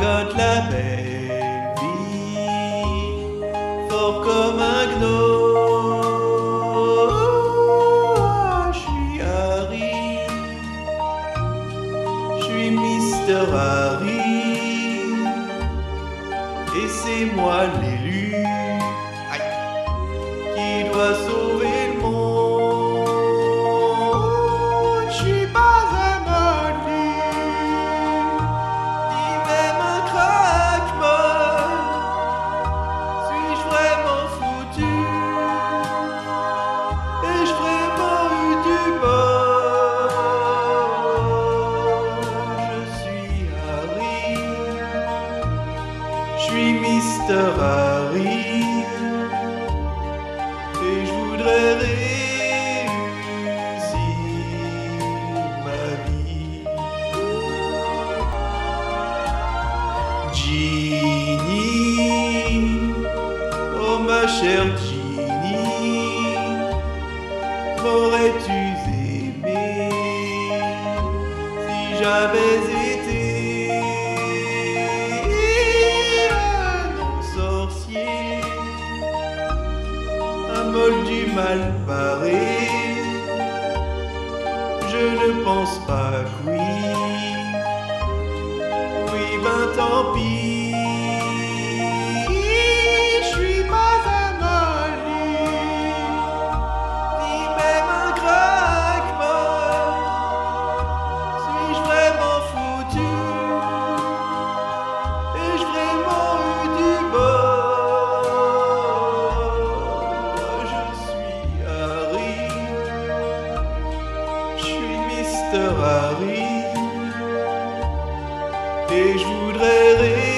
la belle vie, fort comme un gnos. Je suis Harry, je suis Mister Harry, et c'est moi l'élu. Je suis Mister Harry et je voudrais réussir ma vie. Ginny, oh ma chère Ginny, m'aurais-tu aimé si j'avais aimé? Paris, je ne pense pas que oui. et je voudrais rire.